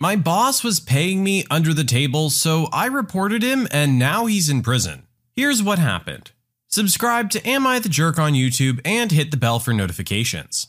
My boss was paying me under the table, so I reported him and now he's in prison. Here's what happened. Subscribe to Am I the Jerk on YouTube and hit the bell for notifications.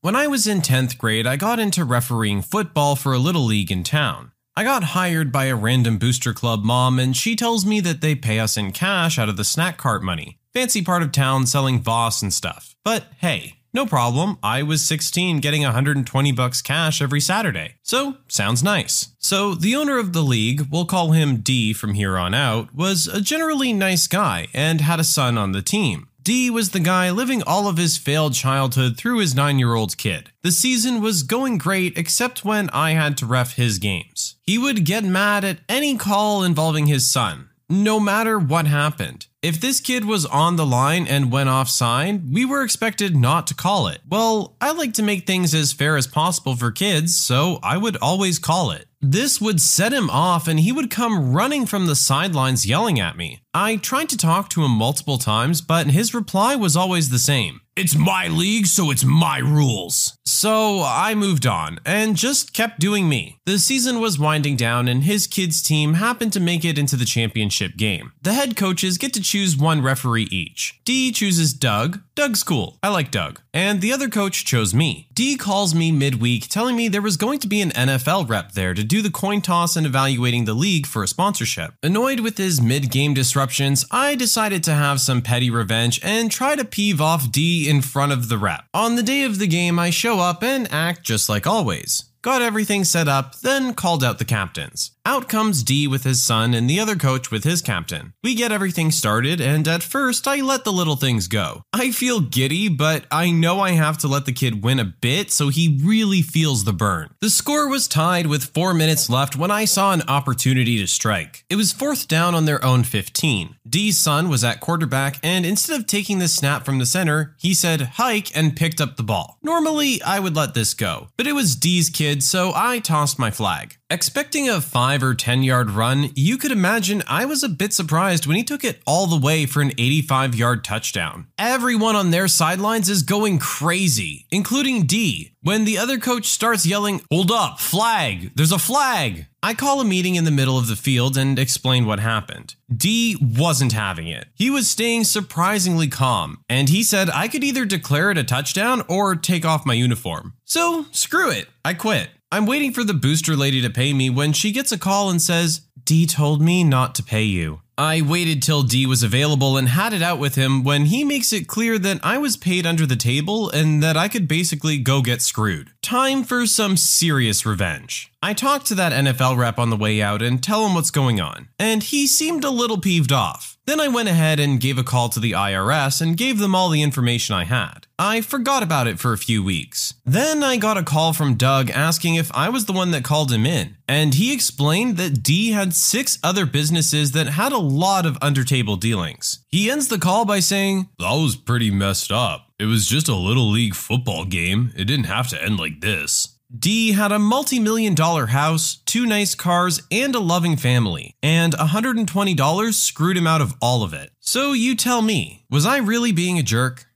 When I was in 10th grade, I got into refereeing football for a little league in town. I got hired by a random booster club mom, and she tells me that they pay us in cash out of the snack cart money. Fancy part of town selling Voss and stuff. But hey, no problem. I was 16 getting 120 bucks cash every Saturday. So, sounds nice. So, the owner of the league, we'll call him D from here on out, was a generally nice guy and had a son on the team. D was the guy living all of his failed childhood through his 9-year-old kid. The season was going great except when I had to ref his games. He would get mad at any call involving his son, no matter what happened. If this kid was on the line and went offside, we were expected not to call it. Well, I like to make things as fair as possible for kids, so I would always call it. This would set him off and he would come running from the sidelines yelling at me. I tried to talk to him multiple times, but his reply was always the same. It's my league, so it's my rules. So I moved on and just kept doing me. The season was winding down and his kids' team happened to make it into the championship game. The head coaches get to choose one referee each. D chooses Doug. Doug's cool. I like Doug. And the other coach chose me. D calls me midweek telling me there was going to be an NFL rep there to do the coin toss and evaluating the league for a sponsorship. Annoyed with his mid game disruptions, I decided to have some petty revenge and try to peeve off D in front of the rep. On the day of the game, I show up and act just like always. Got everything set up, then called out the captains. Out comes D with his son and the other coach with his captain. We get everything started, and at first, I let the little things go. I feel giddy, but I know I have to let the kid win a bit so he really feels the burn. The score was tied with 4 minutes left when I saw an opportunity to strike. It was fourth down on their own 15. D's son was at quarterback, and instead of taking the snap from the center, he said hike and picked up the ball. Normally, I would let this go, but it was D's kid, so I tossed my flag. Expecting a 5 or 10 yard run, you could imagine I was a bit surprised when he took it all the way for an 85 yard touchdown. Everyone on their sidelines is going crazy, including D, when the other coach starts yelling, Hold up, flag, there's a flag. I call a meeting in the middle of the field and explain what happened. D wasn't having it. He was staying surprisingly calm, and he said I could either declare it a touchdown or take off my uniform. So, screw it, I quit. I'm waiting for the booster lady to pay me when she gets a call and says, D told me not to pay you. I waited till D was available and had it out with him when he makes it clear that I was paid under the table and that I could basically go get screwed. Time for some serious revenge. I talked to that NFL rep on the way out and tell him what's going on, and he seemed a little peeved off. Then I went ahead and gave a call to the IRS and gave them all the information I had. I forgot about it for a few weeks. Then I got a call from Doug asking if I was the one that called him in, and he explained that D had six other businesses that had a lot of undertable dealings. He ends the call by saying, That was pretty messed up. It was just a little league football game. It didn't have to end like this. D had a multi million dollar house, two nice cars, and a loving family, and $120 screwed him out of all of it. So you tell me, was I really being a jerk?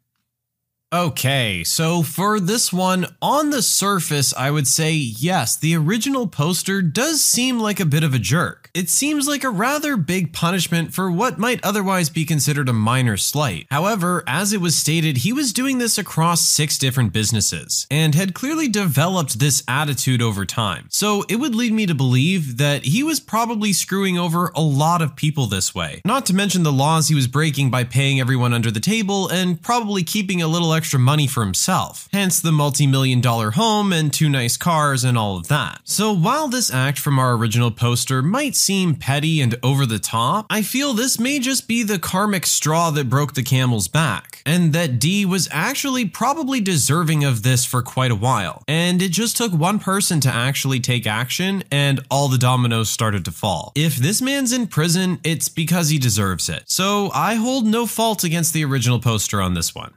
Okay, so for this one, on the surface, I would say yes, the original poster does seem like a bit of a jerk. It seems like a rather big punishment for what might otherwise be considered a minor slight. However, as it was stated, he was doing this across six different businesses and had clearly developed this attitude over time. So it would lead me to believe that he was probably screwing over a lot of people this way. Not to mention the laws he was breaking by paying everyone under the table and probably keeping a little extra money for himself, hence the multi million dollar home and two nice cars and all of that. So while this act from our original poster might seem petty and over the top, I feel this may just be the karmic straw that broke the camel's back, and that D was actually probably deserving of this for quite a while. And it just took one person to actually take action, and all the dominoes started to fall. If this man's in prison, it's because he deserves it. So I hold no fault against the original poster on this one.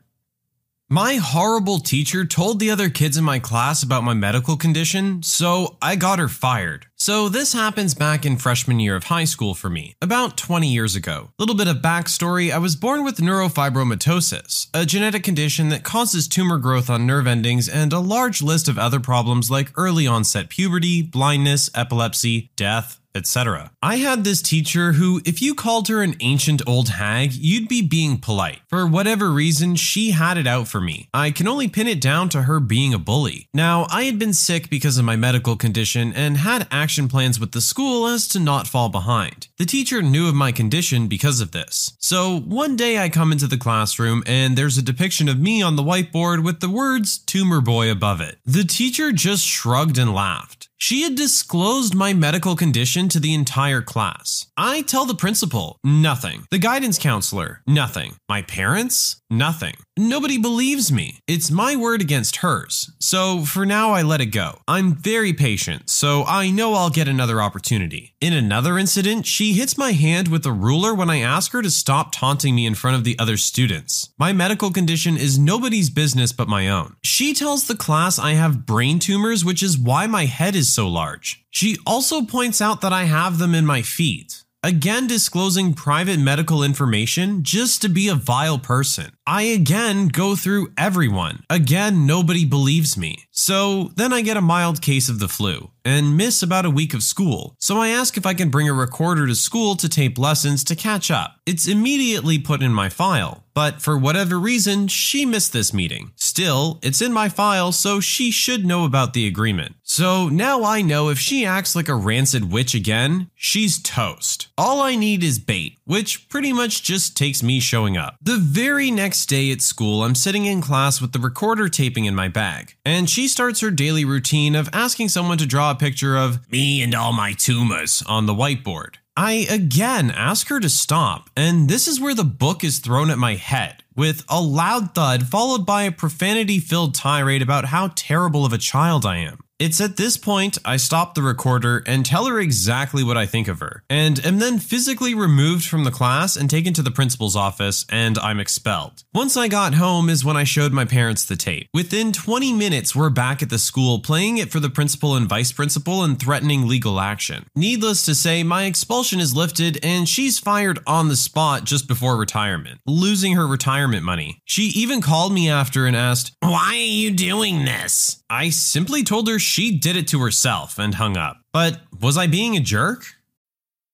My horrible teacher told the other kids in my class about my medical condition, so I got her fired. So, this happens back in freshman year of high school for me, about 20 years ago. Little bit of backstory I was born with neurofibromatosis, a genetic condition that causes tumor growth on nerve endings and a large list of other problems like early onset puberty, blindness, epilepsy, death, etc. I had this teacher who, if you called her an ancient old hag, you'd be being polite. For whatever reason, she had it out for me. I can only pin it down to her being a bully. Now, I had been sick because of my medical condition and had action plans with the school as to not fall behind. The teacher knew of my condition because of this. So, one day I come into the classroom and there's a depiction of me on the whiteboard with the words tumor boy above it. The teacher just shrugged and laughed. She had disclosed my medical condition to the entire class. I tell the principal, nothing. The guidance counselor, nothing. My parents, nothing. Nobody believes me. It's my word against hers. So for now, I let it go. I'm very patient, so I know I'll get another opportunity. In another incident, she hits my hand with a ruler when I ask her to stop taunting me in front of the other students. My medical condition is nobody's business but my own. She tells the class I have brain tumors, which is why my head is so large. She also points out that I have them in my feet. Again, disclosing private medical information just to be a vile person. I again go through everyone. Again, nobody believes me. So then I get a mild case of the flu and miss about a week of school. So I ask if I can bring a recorder to school to tape lessons to catch up. It's immediately put in my file, but for whatever reason, she missed this meeting. Still, it's in my file, so she should know about the agreement. So now I know if she acts like a rancid witch again, she's toast. All I need is bait, which pretty much just takes me showing up. The very next day at school, I'm sitting in class with the recorder taping in my bag, and she starts her daily routine of asking someone to draw a picture of me and all my tumors on the whiteboard. I again ask her to stop, and this is where the book is thrown at my head, with a loud thud followed by a profanity filled tirade about how terrible of a child I am. It's at this point I stop the recorder and tell her exactly what I think of her, and am then physically removed from the class and taken to the principal's office, and I'm expelled. Once I got home is when I showed my parents the tape. Within 20 minutes, we're back at the school playing it for the principal and vice principal and threatening legal action. Needless to say, my expulsion is lifted and she's fired on the spot just before retirement, losing her retirement money. She even called me after and asked, Why are you doing this? I simply told her she did it to herself and hung up. But was I being a jerk?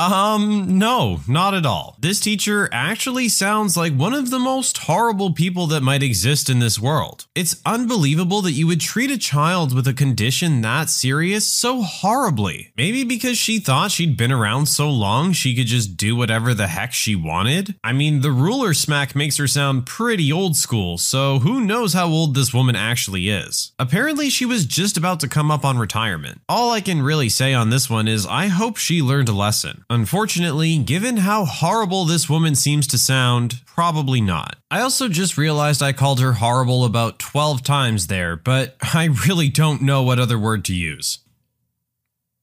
Um, no, not at all. This teacher actually sounds like one of the most horrible people that might exist in this world. It's unbelievable that you would treat a child with a condition that serious so horribly. Maybe because she thought she'd been around so long she could just do whatever the heck she wanted? I mean, the ruler smack makes her sound pretty old school, so who knows how old this woman actually is. Apparently, she was just about to come up on retirement. All I can really say on this one is I hope she learned a lesson. Unfortunately, given how horrible this woman seems to sound, probably not. I also just realized I called her horrible about 12 times there, but I really don't know what other word to use.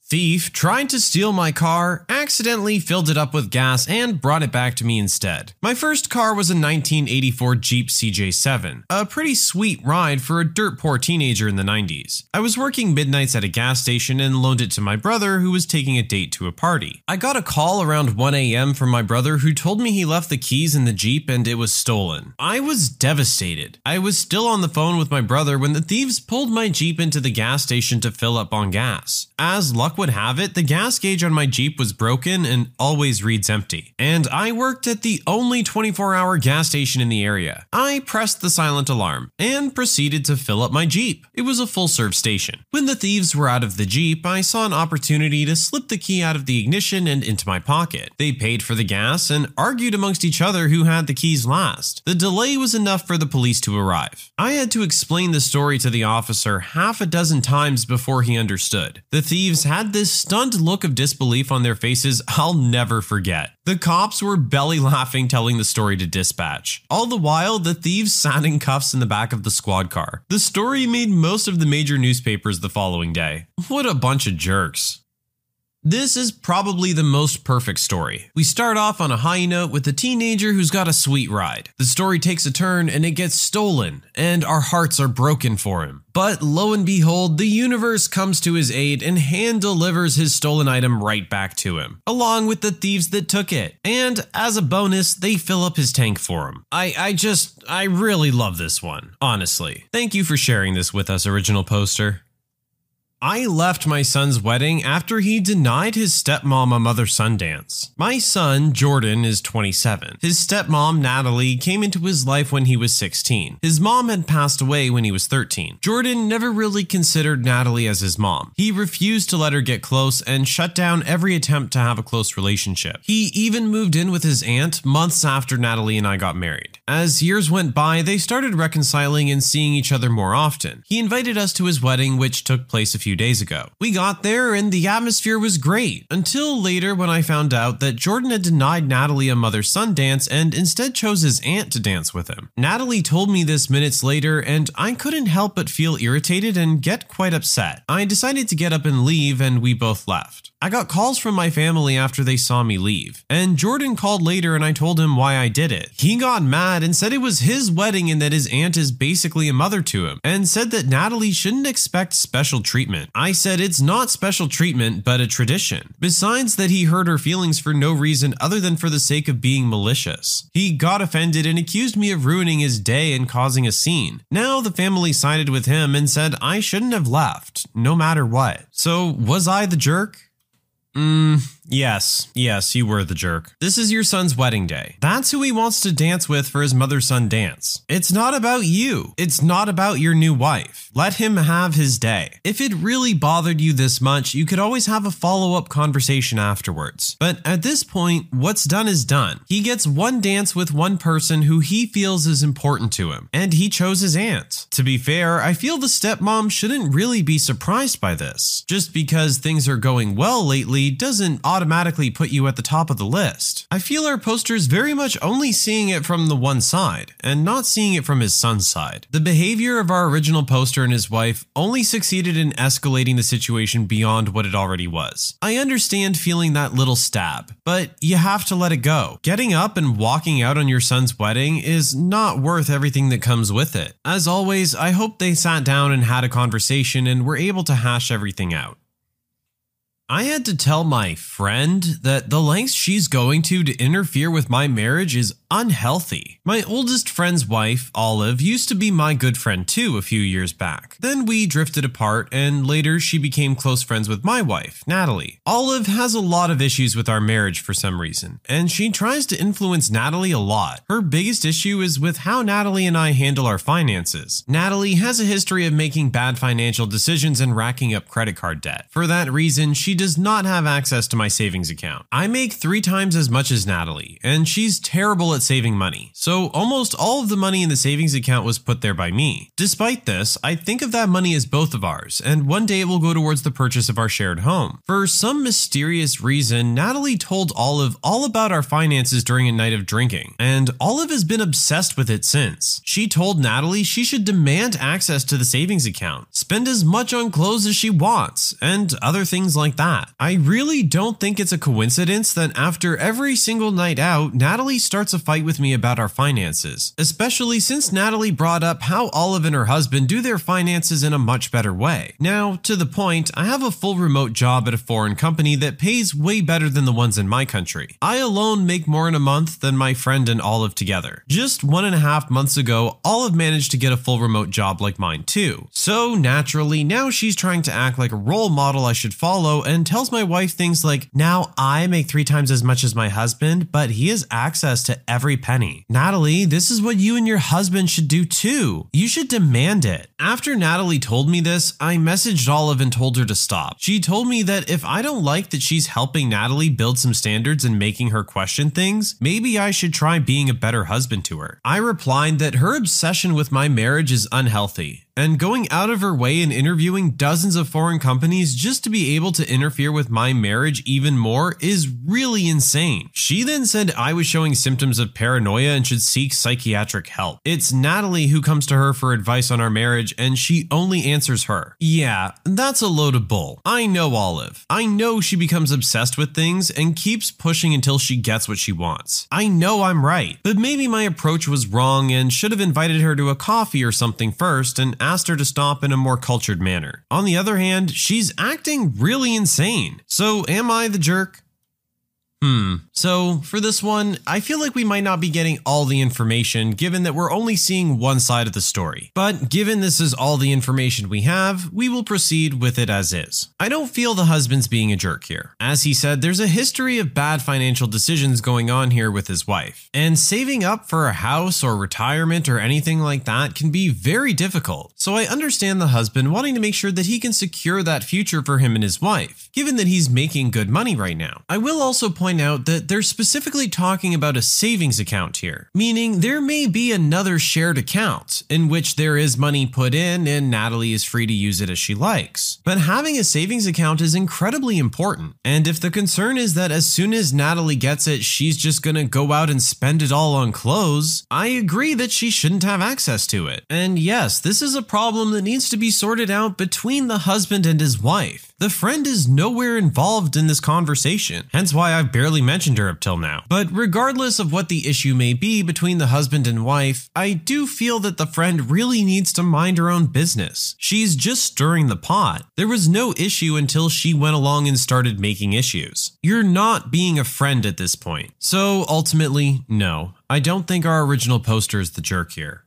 Thief tried to steal my car, accidentally filled it up with gas, and brought it back to me instead. My first car was a 1984 Jeep CJ7, a pretty sweet ride for a dirt poor teenager in the 90s. I was working midnights at a gas station and loaned it to my brother who was taking a date to a party. I got a call around 1 a.m. from my brother who told me he left the keys in the Jeep and it was stolen. I was devastated. I was still on the phone with my brother when the thieves pulled my Jeep into the gas station to fill up on gas. As would have it, the gas gauge on my Jeep was broken and always reads empty. And I worked at the only 24 hour gas station in the area. I pressed the silent alarm and proceeded to fill up my Jeep. It was a full serve station. When the thieves were out of the Jeep, I saw an opportunity to slip the key out of the ignition and into my pocket. They paid for the gas and argued amongst each other who had the keys last. The delay was enough for the police to arrive. I had to explain the story to the officer half a dozen times before he understood. The thieves had had this stunned look of disbelief on their faces I'll never forget. The cops were belly laughing, telling the story to dispatch. All the while, the thieves sat in cuffs in the back of the squad car. The story made most of the major newspapers the following day. What a bunch of jerks. This is probably the most perfect story. We start off on a high note with a teenager who's got a sweet ride. The story takes a turn and it gets stolen, and our hearts are broken for him. But lo and behold, the universe comes to his aid and hand delivers his stolen item right back to him, along with the thieves that took it. And as a bonus, they fill up his tank for him. I, I just, I really love this one, honestly. Thank you for sharing this with us, original poster. I left my son's wedding after he denied his stepmom a mother son dance. My son, Jordan, is 27. His stepmom, Natalie, came into his life when he was 16. His mom had passed away when he was 13. Jordan never really considered Natalie as his mom. He refused to let her get close and shut down every attempt to have a close relationship. He even moved in with his aunt months after Natalie and I got married. As years went by, they started reconciling and seeing each other more often. He invited us to his wedding, which took place a few days ago. We got there and the atmosphere was great until later when I found out that Jordan had denied Natalie a mother son dance and instead chose his aunt to dance with him. Natalie told me this minutes later and I couldn't help but feel irritated and get quite upset. I decided to get up and leave and we both left. I got calls from my family after they saw me leave, and Jordan called later and I told him why I did it. He got mad and said it was his wedding and that his aunt is basically a mother to him, and said that Natalie shouldn't expect special treatment. I said it's not special treatment, but a tradition. Besides that, he hurt her feelings for no reason other than for the sake of being malicious. He got offended and accused me of ruining his day and causing a scene. Now the family sided with him and said I shouldn't have left, no matter what. So, was I the jerk? Mmm, yes, yes, you were the jerk. This is your son's wedding day. That's who he wants to dance with for his mother son dance. It's not about you. It's not about your new wife. Let him have his day. If it really bothered you this much, you could always have a follow up conversation afterwards. But at this point, what's done is done. He gets one dance with one person who he feels is important to him, and he chose his aunt. To be fair, I feel the stepmom shouldn't really be surprised by this. Just because things are going well lately doesn't automatically put you at the top of the list. I feel our poster's very much only seeing it from the one side, and not seeing it from his son's side. The behavior of our original poster and his wife only succeeded in escalating the situation beyond what it already was. I understand feeling that little stab, but you have to let it go. Getting up and walking out on your son's wedding is not worth everything that comes with it. As always, I hope they sat down and had a conversation and were able to hash everything out. I had to tell my friend that the lengths she's going to to interfere with my marriage is unhealthy. My oldest friend's wife, Olive, used to be my good friend too a few years back. Then we drifted apart, and later she became close friends with my wife, Natalie. Olive has a lot of issues with our marriage for some reason, and she tries to influence Natalie a lot. Her biggest issue is with how Natalie and I handle our finances. Natalie has a history of making bad financial decisions and racking up credit card debt. For that reason, she does not have access to my savings account. I make three times as much as Natalie, and she's terrible at saving money. So almost all of the money in the savings account was put there by me. Despite this, I think of that money as both of ours, and one day it will go towards the purchase of our shared home. For some mysterious reason, Natalie told Olive all about our finances during a night of drinking, and Olive has been obsessed with it since. She told Natalie she should demand access to the savings account, spend as much on clothes as she wants, and other things like that that. I really don't think it's a coincidence that after every single night out, Natalie starts a fight with me about our finances, especially since Natalie brought up how Olive and her husband do their finances in a much better way. Now, to the point, I have a full remote job at a foreign company that pays way better than the ones in my country. I alone make more in a month than my friend and Olive together. Just one and a half months ago, Olive managed to get a full remote job like mine too. So naturally, now she's trying to act like a role model I should follow and tells my wife things like, Now I make three times as much as my husband, but he has access to every penny. Natalie, this is what you and your husband should do too. You should demand it. After Natalie told me this, I messaged Olive and told her to stop. She told me that if I don't like that she's helping Natalie build some standards and making her question things, maybe I should try being a better husband to her. I replied that her obsession with my marriage is unhealthy and going out of her way and interviewing dozens of foreign companies just to be able to interfere with my marriage even more is really insane. She then said I was showing symptoms of paranoia and should seek psychiatric help. It's Natalie who comes to her for advice on our marriage, and she only answers her. Yeah, that's a load of bull. I know Olive. I know she becomes obsessed with things and keeps pushing until she gets what she wants. I know I'm right, but maybe my approach was wrong and should have invited her to a coffee or something first and asked her to stop in a more cultured manner. On the other hand, she's acting really insane. So, am I the jerk? Hmm. So, for this one, I feel like we might not be getting all the information given that we're only seeing one side of the story. But given this is all the information we have, we will proceed with it as is. I don't feel the husband's being a jerk here. As he said, there's a history of bad financial decisions going on here with his wife. And saving up for a house or retirement or anything like that can be very difficult. So, I understand the husband wanting to make sure that he can secure that future for him and his wife, given that he's making good money right now. I will also point point out that they're specifically talking about a savings account here, meaning there may be another shared account in which there is money put in and Natalie is free to use it as she likes. But having a savings account is incredibly important. And if the concern is that as soon as Natalie gets it, she's just gonna go out and spend it all on clothes, I agree that she shouldn't have access to it. And yes, this is a problem that needs to be sorted out between the husband and his wife. The friend is nowhere involved in this conversation, hence why I've barely mentioned her up till now. But regardless of what the issue may be between the husband and wife, I do feel that the friend really needs to mind her own business. She's just stirring the pot. There was no issue until she went along and started making issues. You're not being a friend at this point. So ultimately, no. I don't think our original poster is the jerk here.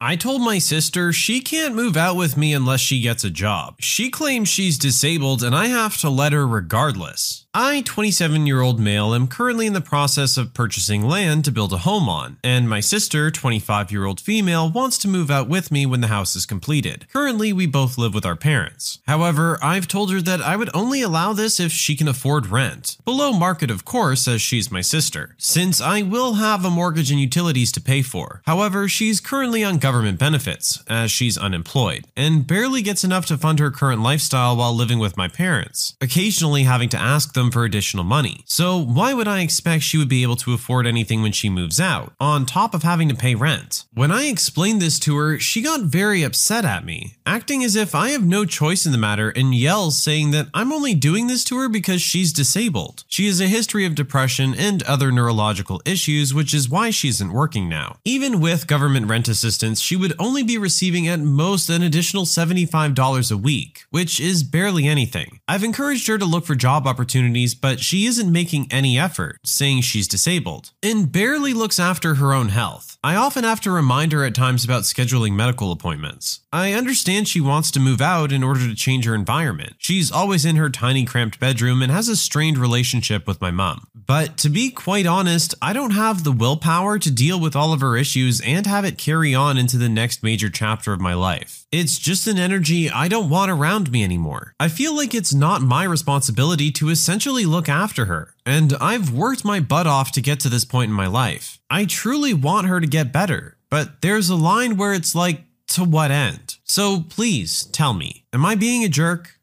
I told my sister she can't move out with me unless she gets a job. She claims she's disabled and I have to let her regardless. I, 27 year old male, am currently in the process of purchasing land to build a home on, and my sister, 25 year old female, wants to move out with me when the house is completed. Currently, we both live with our parents. However, I've told her that I would only allow this if she can afford rent. Below market, of course, as she's my sister, since I will have a mortgage and utilities to pay for. However, she's currently on government benefits, as she's unemployed, and barely gets enough to fund her current lifestyle while living with my parents, occasionally having to ask them for additional money. So, why would I expect she would be able to afford anything when she moves out, on top of having to pay rent? When I explained this to her, she got very upset at me, acting as if I have no choice in the matter and yells saying that I'm only doing this to her because she's disabled. She has a history of depression and other neurological issues, which is why she isn't working now. Even with government rent assistance, she would only be receiving at most an additional $75 a week, which is barely anything. I've encouraged her to look for job opportunities, but she isn't making any effort, saying she's disabled, and barely looks after her own health. I often have to remind her at times about scheduling medical appointments. I understand she wants to move out in order to change her environment. She's always in her tiny cramped bedroom and has a strained relationship with my mom. But to be quite honest, I don't have the willpower to deal with all of her issues and have it carry on into the next major chapter of my life. It's just an energy I don't want around me anymore. I feel like it's not my responsibility to essentially look after her, and I've worked my butt off to get to this point in my life. I truly want her to get better, but there's a line where it's like, to what end? So please tell me, am I being a jerk?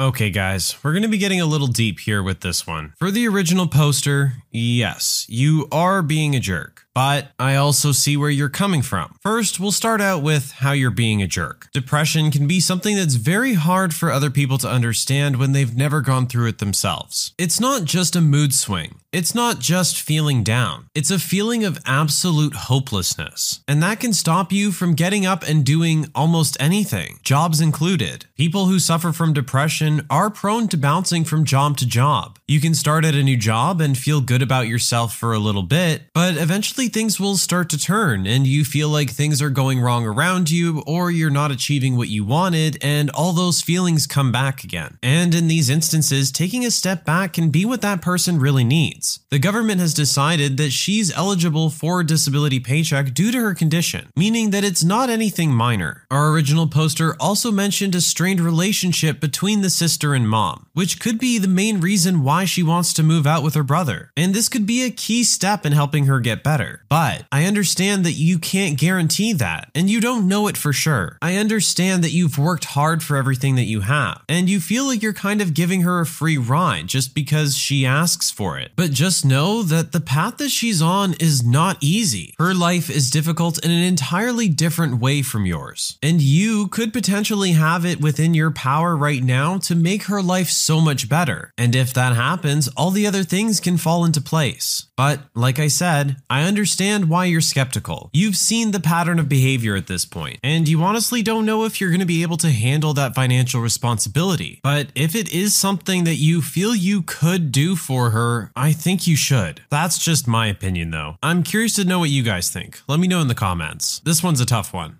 Okay, guys, we're going to be getting a little deep here with this one. For the original poster, yes, you are being a jerk but I also see where you're coming from. First, we'll start out with how you're being a jerk. Depression can be something that's very hard for other people to understand when they've never gone through it themselves. It's not just a mood swing. It's not just feeling down. It's a feeling of absolute hopelessness. And that can stop you from getting up and doing almost anything, jobs included. People who suffer from depression are prone to bouncing from job to job. You can start at a new job and feel good about yourself for a little bit, but eventually things will start to turn and you feel like things are going wrong around you or you're not achieving what you wanted, and all those feelings come back again. And in these instances, taking a step back can be what that person really needs. The government has decided that she's eligible for a disability paycheck due to her condition, meaning that it's not anything minor. Our original poster also mentioned a strained relationship between the sister and mom, which could be the main reason why why she wants to move out with her brother. And this could be a key step in helping her get better. But I understand that you can't guarantee that, and you don't know it for sure. I understand that you've worked hard for everything that you have, and you feel like you're kind of giving her a free ride just because she asks for it. But just know that the path that she's on is not easy. Her life is difficult in an entirely different way from yours. And you could potentially have it within your power right now to make her life so much better. And if that happens, all the other things can fall into place. But like I said, I understand why you're skeptical. You've seen the pattern of behavior at this point, and you honestly don't know if you're going to be able to handle that financial responsibility. But if it is something that you feel you could do for her, I think you should. That's just my opinion though. I'm curious to know what you guys think. Let me know in the comments. This one's a tough one.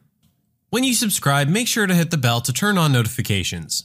When you subscribe, make sure to hit the bell to turn on notifications.